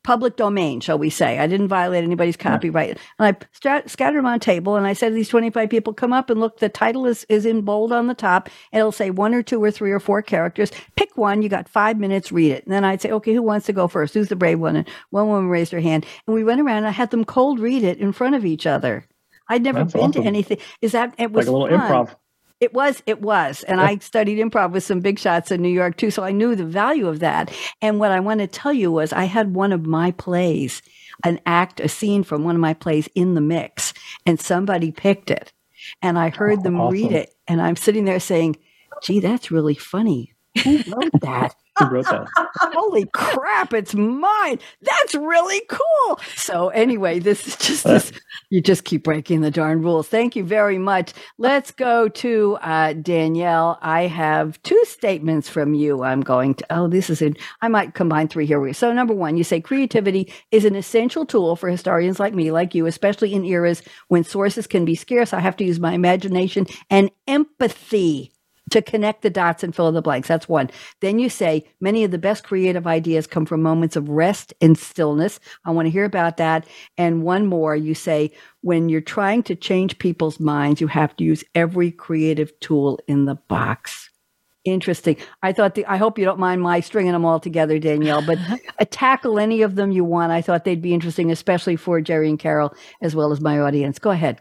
public domain, shall we say. I didn't violate anybody's copyright. And I stra- scattered them on a table and I said to these 25 people, come up and look, the title is, is in bold on the top. It'll say one or two or three or four characters. Pick one. You got five minutes, read it. And then I'd say, okay, who wants to go first? Who's the brave one? And one woman raised her hand. And we went around and I had them cold read it in front of each other. I'd never That's been awesome. to anything. Is that, it was like a little fun. improv. It was, it was. And I studied improv with some big shots in New York too. So I knew the value of that. And what I want to tell you was I had one of my plays, an act, a scene from one of my plays in the mix, and somebody picked it. And I heard Oh, them read it. And I'm sitting there saying, gee, that's really funny. Who wrote that? Who wrote that? Holy crap, it's mine. That's really cool. So, anyway, this is just this. You just keep breaking the darn rules. Thank you very much. Let's go to uh, Danièle. I have two statements from you. I'm going to, oh, this is it. I might combine three here. So, number one, you say creativity is an essential tool for historians like me, like you, especially in eras when sources can be scarce. I have to use my imagination and empathy to connect the dots and fill in the blanks. That's one. Then you say many of the best creative ideas come from moments of rest and stillness. I want to hear about that. And one more, you say when you're trying to change people's minds, you have to use every creative tool in the box. Interesting. I thought the, I hope you don't mind my stringing them all together, Danièle, but tackle any of them you want. I thought they'd be interesting, especially for Jerry and Carol, as well as my audience. Go ahead.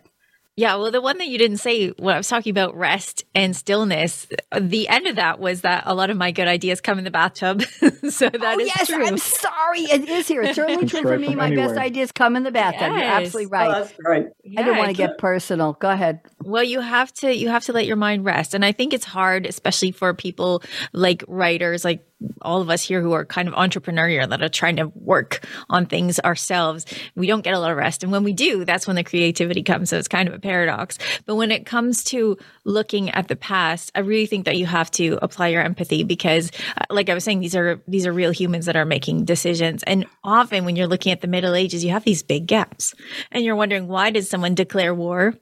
Yeah, well, the one that you didn't say when I was talking about rest and stillness, the end of that was that a lot of my good ideas come in the bathtub. so that oh, is yes, true. I'm sorry. It is here. It's certainly true for me. from My best ideas come in the bathtub. You're Yes. absolutely Oh, right. that's great. I don't want to get personal. Go ahead. Well, you have to you have to let your mind rest. And I think it's hard especially for people like writers like all of us here who are kind of entrepreneurial that are trying to work on things ourselves. We don't get a lot of rest. And when we do, that's when the creativity comes. So it's kind of a paradox. But when it comes to looking at the past, I really think that you have to apply your empathy because uh, like I was saying these are these are real humans that are making decisions. And often when you're looking at the Middle Ages, you have these big gaps. And you're wondering why did someone declare war?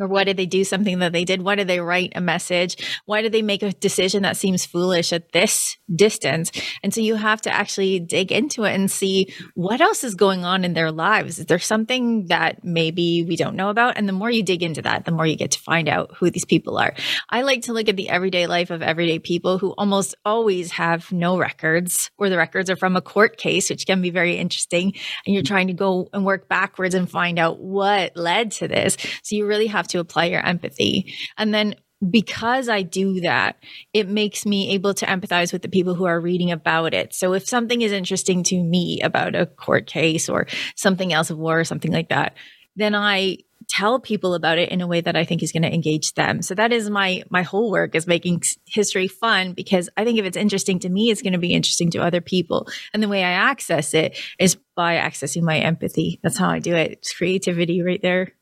Or why did they do something that they did? Why did they write a message? Why did they make a decision that seems foolish at this distance? And so you have to actually dig into it and see what else is going on in their lives. Is there something that maybe we don't know about? And the more you dig into that, the more you get to find out who these people are. I like to look at the everyday life of everyday people who almost always have no records, or the records are from a court case, which can be very interesting. And you're trying to go and work backwards and find out what led to this. So you really have to apply your empathy. And then because I do that, it makes me able to empathize with the people who are reading about it. So if something is interesting to me about a court case or something else of war or something like that, then I tell people about it in a way that I think is going to engage them. So that is my my whole work is making history fun because I think if it's interesting to me, it's going to be interesting to other people. And the way I access it is by accessing my empathy. That's how I do it. It's creativity right there.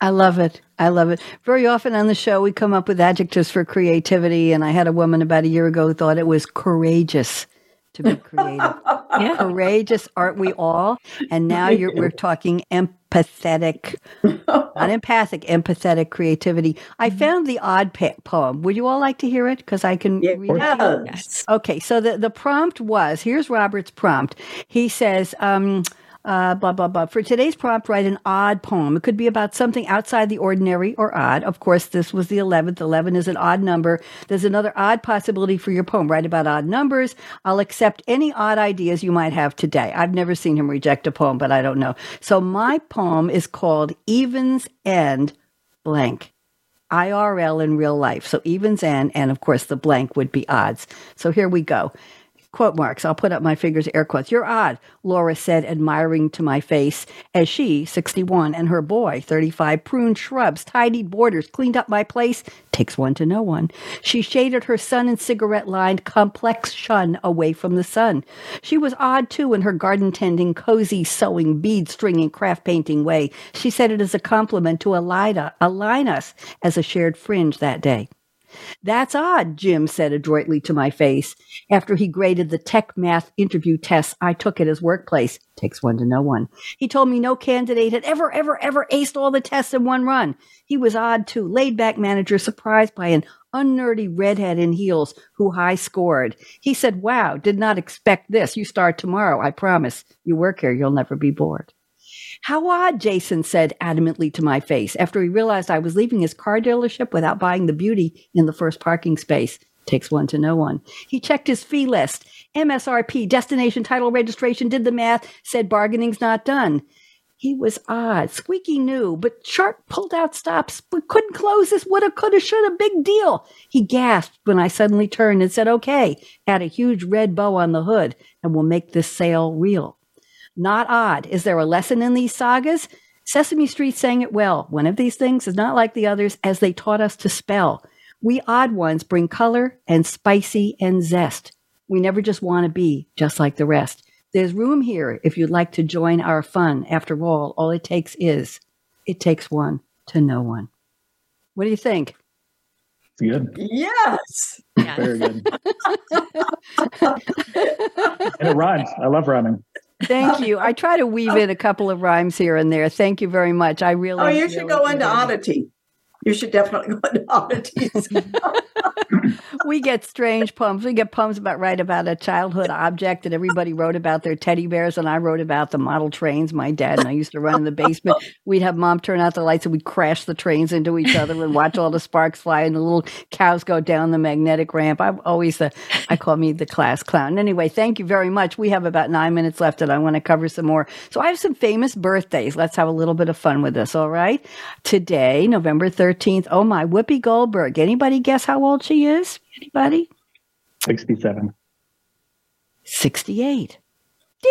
I love it. I love it. Very often on the show, we come up with adjectives for creativity. And I had a woman about a year ago who thought it was courageous to be creative. Yeah. courageous, aren't we all? And now you're, we're talking empathetic, not empathic, empathetic creativity. I found the odd pa- poem. Would you all like to hear it? Because I can read it. Yes. Yes. Okay, so the, the prompt was here's Robert's prompt. He says, um, uh, blah, blah, blah. For today's prompt, write an odd poem. It could be about something outside the ordinary or odd. Of course, this was the 11th. 11 is an odd number. There's another odd possibility for your poem. Write about odd numbers. I'll accept any odd ideas you might have today. I've never seen him reject a poem, but I don't know. So my poem is called Evens End Blank. IRL in real life. So evens and, and of course the blank would be odds. So here we go. Quote marks. I'll put up my fingers, air quotes. You're odd, Laura said, admiring to my face, as she, 61, and her boy, 35, pruned shrubs, tidied borders, cleaned up my place. Takes one to know one. She shaded her sun and cigarette lined complex shun away from the sun. She was odd too in her garden tending, cozy sewing, bead stringing, craft painting way. She said it as a compliment to Elida, align us as a shared fringe that day. That's odd, Jim said adroitly to my face. After he graded the tech math interview tests I took at his workplace. Takes one to know one. He told me no candidate had ever, ever, ever aced all the tests in one run. He was odd too, laid back manager surprised by an unnerdy redhead in heels who high scored. He said, Wow, did not expect this. You start tomorrow, I promise. You work here, you'll never be bored. How odd, Jason said adamantly to my face after he realized I was leaving his car dealership without buying the beauty in the first parking space. Takes one to know one. He checked his fee list. MSRP, destination title registration, did the math, said bargaining's not done. He was odd. Squeaky new, but Sharp pulled out stops. We couldn't close this. Woulda, coulda, shoulda. Big deal. He gasped when I suddenly turned and said, okay, add a huge red bow on the hood, and we'll make this sale real. Not odd. Is there a lesson in these sagas? Sesame Street sang it well. One of these things is not like the others as they taught us to spell. We odd ones bring color and spicy and zest. We never just want to be just like the rest. There's room here if you'd like to join our fun. After all, all it takes is, it takes one to know one. What do you think? It's good. Yes. Yeah. Very good. and it rhymes. I love rhyming. Thank you. I try to weave in a couple of rhymes here and there. Thank you very much. I really. Oh, you should go into oddity. You should definitely go into oddities. we get strange poems. We get poems about write about a childhood object, that everybody wrote about their teddy bears, and I wrote about the model trains. My dad and I used to run in the basement. We'd have mom turn out the lights, and we'd crash the trains into each other and watch all the sparks fly, and the little cows go down the magnetic ramp. I'm always the, I call me the class clown. Anyway, thank you very much. We have about nine minutes left, and I want to cover some more. So I have some famous birthdays. Let's have a little bit of fun with this. All right. Today, November 13th. Oh my, Whoopi Goldberg. Anybody guess how old she is? Anybody? 67. 68.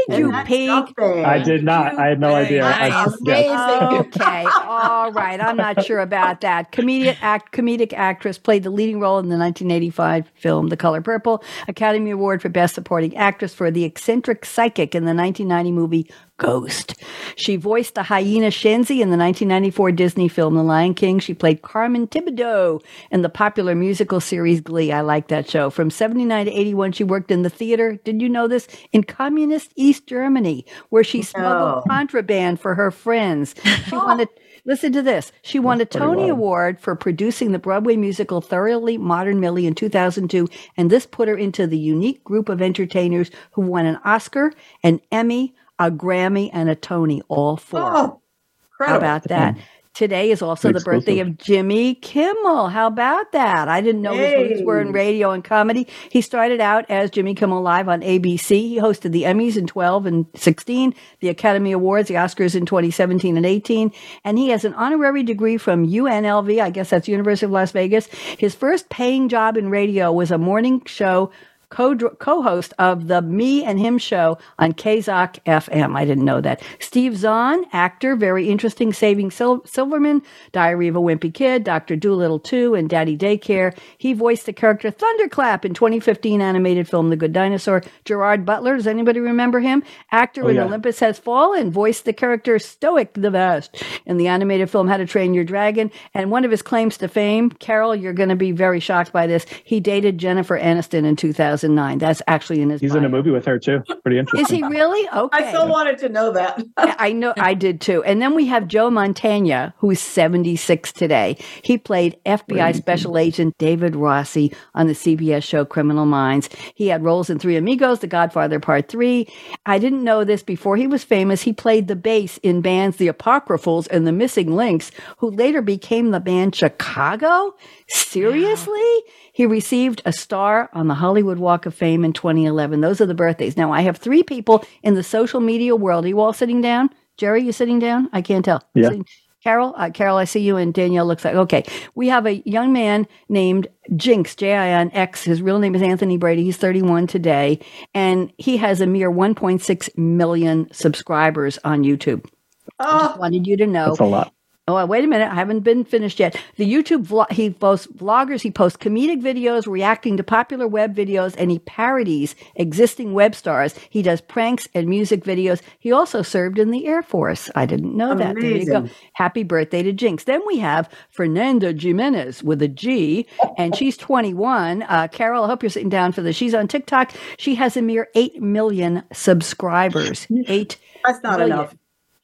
Did you That's peek? something. I did not. I had no idea. I nice. Okay, all right. I'm not sure about that. Comedic act, comedic actress played the leading role in the 1985 film *The Color Purple*. Academy Award for Best Supporting Actress for the eccentric psychic in the 1990 movie Ghost. She voiced the hyena Shenzi in the 1994 Disney film *The Lion King*. She played Carmen Tibideaux in the popular musical series *Glee*. I like that show. From 79 to 81, she worked in the theater. Did you know this? In communist East Germany, where she smuggled No. contraband for her friends. She won listen to this. She won a That's pretty Tony wild. Award for producing the Broadway musical Thoroughly Modern Millie in 2002, and this put her into the unique group of entertainers who won an Oscar, an Emmy, a Grammy, and a Tony, all four. Oh, How about mm-hmm. that? Today is also the birthday of Jimmy Kimmel. How about that? I didn't know his roots were in radio and comedy. He started out as Jimmy Kimmel Live on ABC. He hosted the Emmys in 12 and 16, the Academy Awards, the Oscars in 2017 and 18, and he has an honorary degree from UNLV. I guess that's University of Las Vegas. His first paying job in radio was a morning show co- co-host of the Me and Him show on KZOK FM. I didn't know that. Steve Zahn, actor, very interesting, Saving Sil- Silverman, Diary of a Wimpy Kid, Dr. Dolittle 2, and Daddy Daycare. He voiced the character Thunderclap in 2015 animated film The Good Dinosaur. Gerard Butler, does anybody remember him? Actor Oh, in yeah. Olympus Has Fallen, voiced the character Stoic the Vast in the animated film How to Train Your Dragon. And one of his claims to fame, Carol, you're going to be very shocked by this. He dated Jennifer Aniston in 2009. That's actually in his He's in a movie with her too. Pretty interesting. Is he really? Okay. I still wanted to know that. I know I did too. And then we have Joe Mantegna, who's 76 today. He played FBI Special Agent David Rossi on the CBS show Criminal Minds. He had roles in Three Amigos, The Godfather Part 3. I didn't know this before he was famous. He played the bass in bands The Apocryphals and The Missing Links, who later became the band Chicago. Seriously? He received a star on the Hollywood Walk of Fame in 2011. Those are the birthdays. Now, I have three people in the social media world. Are you all sitting down? Jerry, you sitting down? I can't tell. Yeah. Carol, uh, Carol, I see you, and Danielle looks like okay. We have a young man named Jinx, J I N X. His real name is Anthony Brady. He's 31 today, and he has a mere 1.6 million subscribers on YouTube. I Oh, just wanted you to know That's a lot. Oh, wait a minute. I haven't been finished yet. The YouTube vlog, he posts vloggers, he posts comedic videos reacting to popular web videos, and he parodies existing web stars. He does pranks and music videos. He also served in the Air Force. I didn't know that. There you go. Happy birthday to Jinx. Then we have Fernanda Jimenez with a G, and she's 21. Uh, Carol, I hope you're sitting down for this. She's on TikTok. She has a mere 8 million subscribers. 8 That's not Brilliant. enough.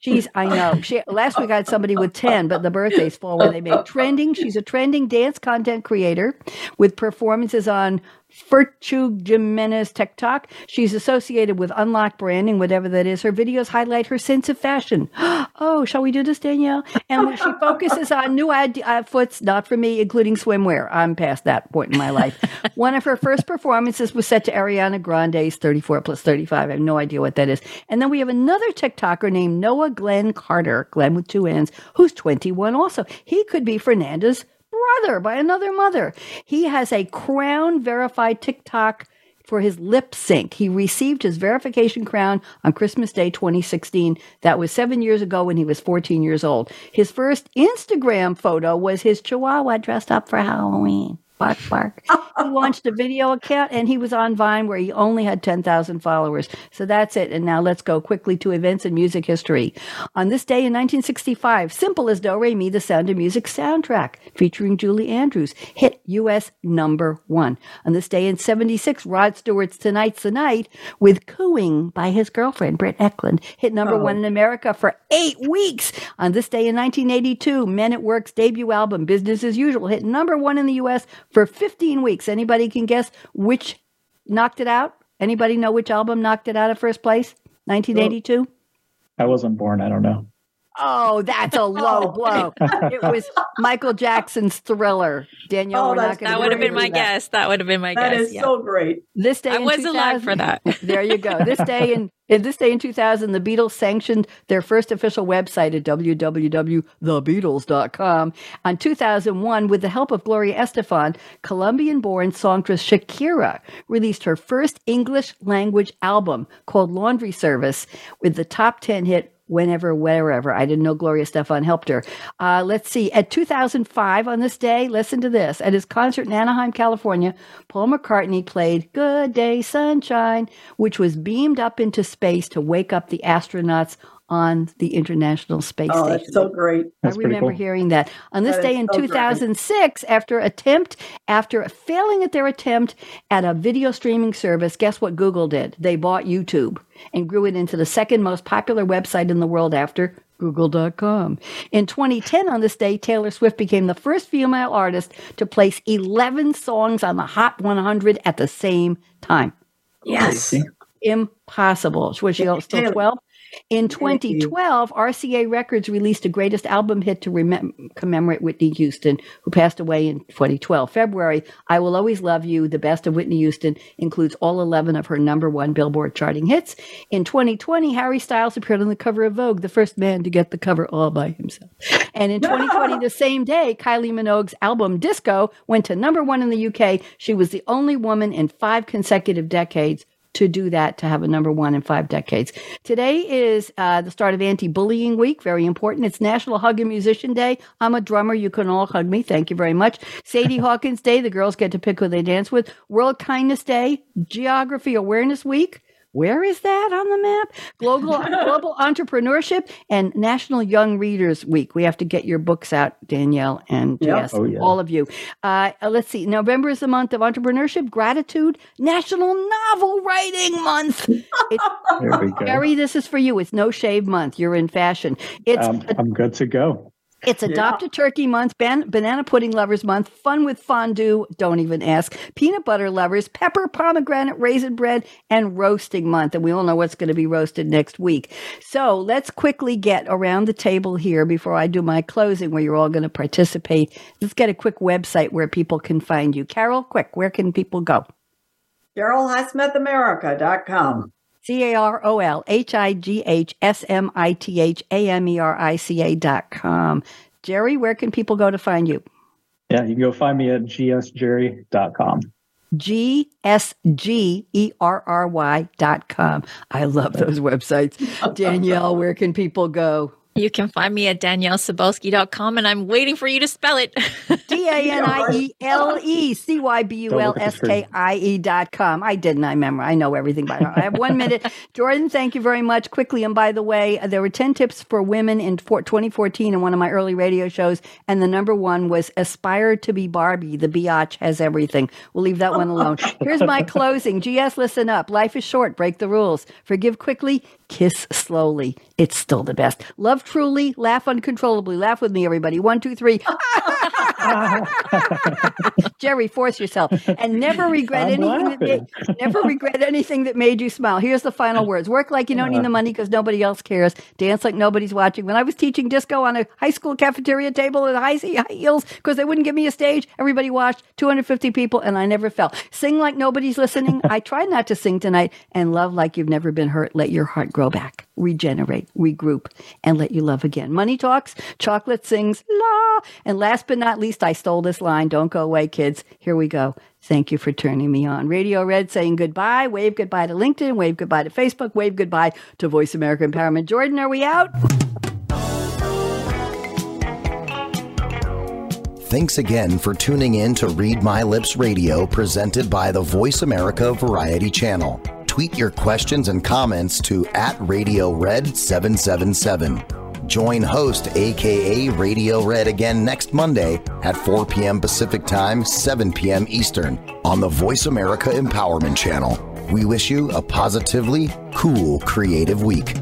She's, I know. She last week I had somebody with ten, but the birthdays fall where they make trending. She's a trending dance content creator with performances on Virtue Jimenez TikTok. She's associated with Unlock Branding, whatever that is. Her videos highlight her sense of fashion. Oh, shall we do this, Danielle? And she focuses on new ad- uh, outfits, not for me, including swimwear. I'm past that point in my life. One of her first performances was set to Ariana Grande's 34 plus 35. I have no idea what that is. And then we have another TikToker named Noah Glenn Carter, Glenn with two N's, who's 21 also. He could be Fernanda's brother by another mother. He has a crown verified TikTok for his lip sync. He received his verification crown on Christmas Day 2016. That was seven years ago when he was 14 years old. His first Instagram photo was his chihuahua dressed up for Halloween. Bark, bark. he launched a video account and he was on Vine where he only had 10,000 followers. So that's it. And now let's go quickly to events in music history. On this day in 1965, Simple as Do Re Mi, the Sound of Music soundtrack featuring Julie Andrews hit U.S. number one. On this day in 76, Rod Stewart's Tonight's the Night with Cooing by his girlfriend, Britt Ekland, hit number Oh. one in America for eight weeks. On this day in 1982, Men at Work's debut album, Business as Usual, hit number one in the U.S. for 15 weeks. Anybody can guess which knocked it out? Anybody know which album knocked it out of first place? 1982? I wasn't born. I don't know. Oh, that's a low blow. It was Michael Jackson's Thriller. Danièle, Oh, we're not that's- going That to would have been my that. guess. That would have been my That guess. is yeah. so great. This day I in was alive for that. there you go. This day in, in this day in 2000, the Beatles sanctioned their first official website at www.thebeatles.com. On 2001, with the help of Gloria Estefan, Colombian-born songstress Shakira released her first English language album called Laundry Service with the top 10 hit whenever, wherever. I didn't know Gloria Stefan helped her. Uh, let's see. At 2005, on this day, listen to this. At his concert in Anaheim, California, Paul McCartney played Good Day Sunshine, which was beamed up into space to wake up the astronauts on the International Space Oh, Station. that's so great. That's I remember cool. hearing that. On this That day in so great. 2006, after attempt, after failing at their attempt at a video streaming service, guess what Google did? They bought YouTube and grew it into the second most popular website in the world after Google.com. In 2010, on this day, Taylor Swift became the first female artist to place 11 songs on the Hot 100 at the same time. Yes. Impossible. Was she still 12? In 2012, RCA Records released a greatest album hit to commemorate Whitney Houston, who passed away in 2012. February, I Will Always Love You, the best of Whitney Houston, includes all 11 of her number one Billboard charting hits. In 2020, Harry Styles appeared on the cover of Vogue, the first man to get the cover all by himself. And in 2020, the same day, Kylie Minogue's album Disco went to number one in the UK. She was the only woman in five consecutive decades to do that, to have a number one in five decades. Today is uh, the start of Anti Bullying Week. Very important. It's National Hug a Musician Day. I'm a drummer. You can all hug me. Thank you very much. Sadie Hawkins Day. The girls get to pick who they dance with. World Kindness Day. Geography Awareness Week. Where is that on the map? Global Global Entrepreneurship and National Young Readers Week. We have to get your books out, Danièle and Yep. Oh, yeah. all of you. Uh, let's see. November is the month of entrepreneurship, gratitude, National Novel Writing Month. There we go. Gary, this is for you. It's No Shave Month. You're in fashion. It's Um, I'm good to go. It's Adopt a Turkey Month, ban- Banana Pudding Lovers Month, Fun with Fondue, don't even ask, Peanut Butter Lovers, Pepper, Pomegranate, Raisin Bread, and Roasting Month. And we all know what's going to be roasted next week. So let's quickly get around the table here before I do my closing, where you're all going to participate. Let's get a quick website where people can find you. Carol, quick, where can people go? CarolHighsmithAmerica.com. C A R O L H I G H S M I T H A M E R I C A dot com. Jerry, where can people go to find you? Yeah, you can go find me at gsgerry.com. G S G E R R Y dot com. I love those websites. Danièle, where can people go? You can find me at danielecybulskie.com and I'm waiting for you to spell it. D A N I E L E C Y B U L S K I E dot com. I didn't. I remember. I know everything by heart. I have one minute. Jordan, thank you very much. Quickly, and by the way, uh, there were 10 tips for women in 2014 in one of my early radio shows. And the number one was aspire to be Barbie. The biatch has everything. We'll leave that one alone. Here's my closing. GS, listen up. Life is short. Break the rules. Forgive quickly. Kiss slowly. It's still the best. Love truly. Laugh uncontrollably. Laugh with me, everybody. One, two, three. Jerry, force yourself and never regret I'm anything that made, never regret anything that made you smile. Here's the final words. Work like you don't need the money because nobody else cares. Dance like nobody's watching. When I was teaching disco on a high school cafeteria table with high, high heels because they wouldn't give me a stage, everybody watched 250 people and I never fell. Sing like nobody's listening. I tried not to sing tonight and love like you've never been hurt. Let your heart grow back, regenerate, regroup, and let you love again. Money talks, chocolate sings, la. And last but not least, I stole this line. Don't go away, kids. Here we go. Thank you for turning me on. Radio Red saying goodbye. Wave goodbye to LinkedIn. Wave goodbye to Facebook. Wave goodbye to Voice America Empowerment. Jordan, are we out? Thanks again for tuning in to Read My Lips Radio presented by the Voice America Variety Channel. Tweet your questions and comments to at Radio Red 777. Join host aka Radio Red again next Monday at 4 p.m. Pacific Time, 7 p.m. Eastern on the Voice America Empowerment Channel. We wish you a positively cool creative week.